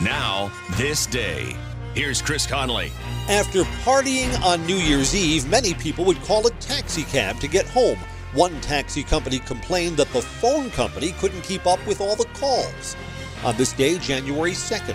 Now, this day. Here's Chris Conley. After partying on New Year's Eve, many people would call a taxi cab to get home. One taxi company complained that the phone company couldn't keep up with all the calls. On this day, January 2nd,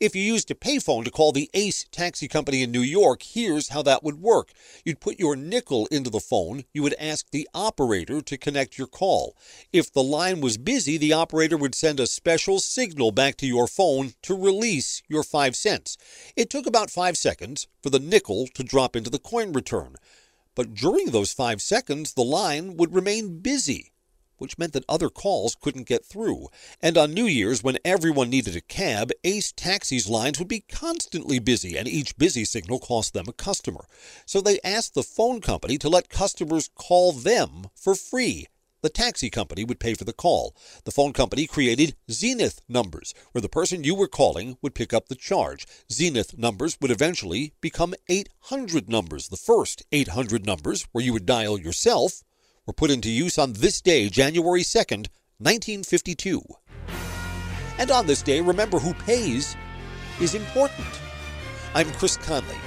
If you used a payphone to call the Ace taxi company in New York, here's how that would work. You'd put your nickel into the phone, you would ask the operator to connect your call. If the line was busy, the operator would send a special signal back to your phone to release your 5 cents. It took about 5 seconds for the nickel to drop into the coin return. But during those 5 seconds, the line would remain busy which meant that other calls couldn't get through. And on New Year's, when everyone needed a cab, Ace Taxi's lines would be constantly busy, and each busy signal cost them a customer. So they asked the phone company to let customers call them for free. The taxi company would pay for the call. The phone company created Zenith numbers, where the person you were calling would pick up the charge. Zenith numbers would eventually become 800 numbers. The first 800 numbers, where you would dial yourself, were put into use on this day, January 2nd, 1952. And on this day, remember who pays is important. I'm Chris Conley.